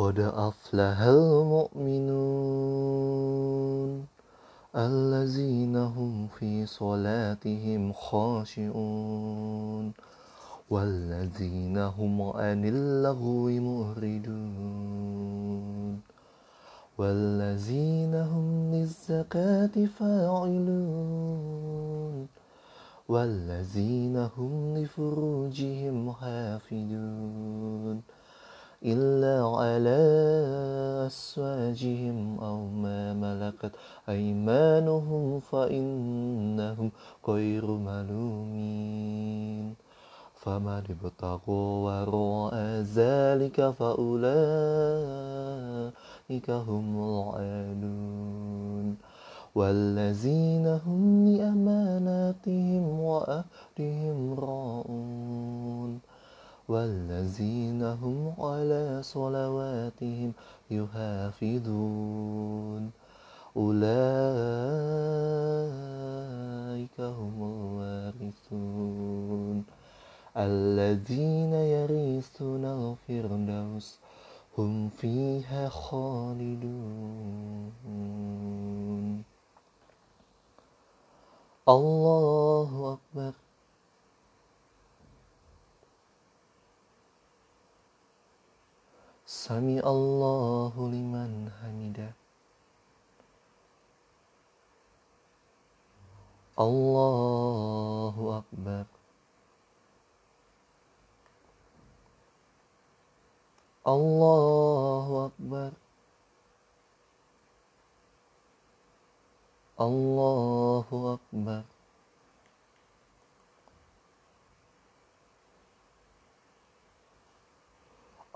قد أفلح المؤمنون الذين هم في صلاتهم خاشعون والذين هم عن اللغو معرضون والذين هم للزكاة فاعلون والذين هم لفروجهم حافظون إلا على أسواجهم أو ما ملكت أيمانهم فإنهم غير ملومين. فمن ابتغى وراء ذلك فأولئك هم العادون. والذين هم لأماناتهم وأهدهم راؤون والذين هم على صلواتهم يحافظون. أولئك هم الوارثون. الذين يرثون الفردوس هم فيها خالدون. الله أكبر. سمع الله لمن حمده الله أكبر الله أكبر الله أكبر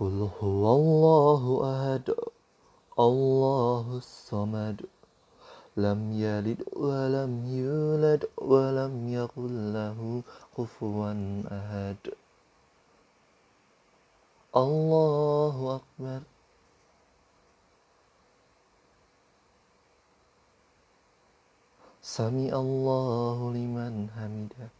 قل هو الله أحد الله الصمد. لم يلد ولم يولد ولم يكن له كفوا أحد. الله أكبر. سمع الله لمن حمده.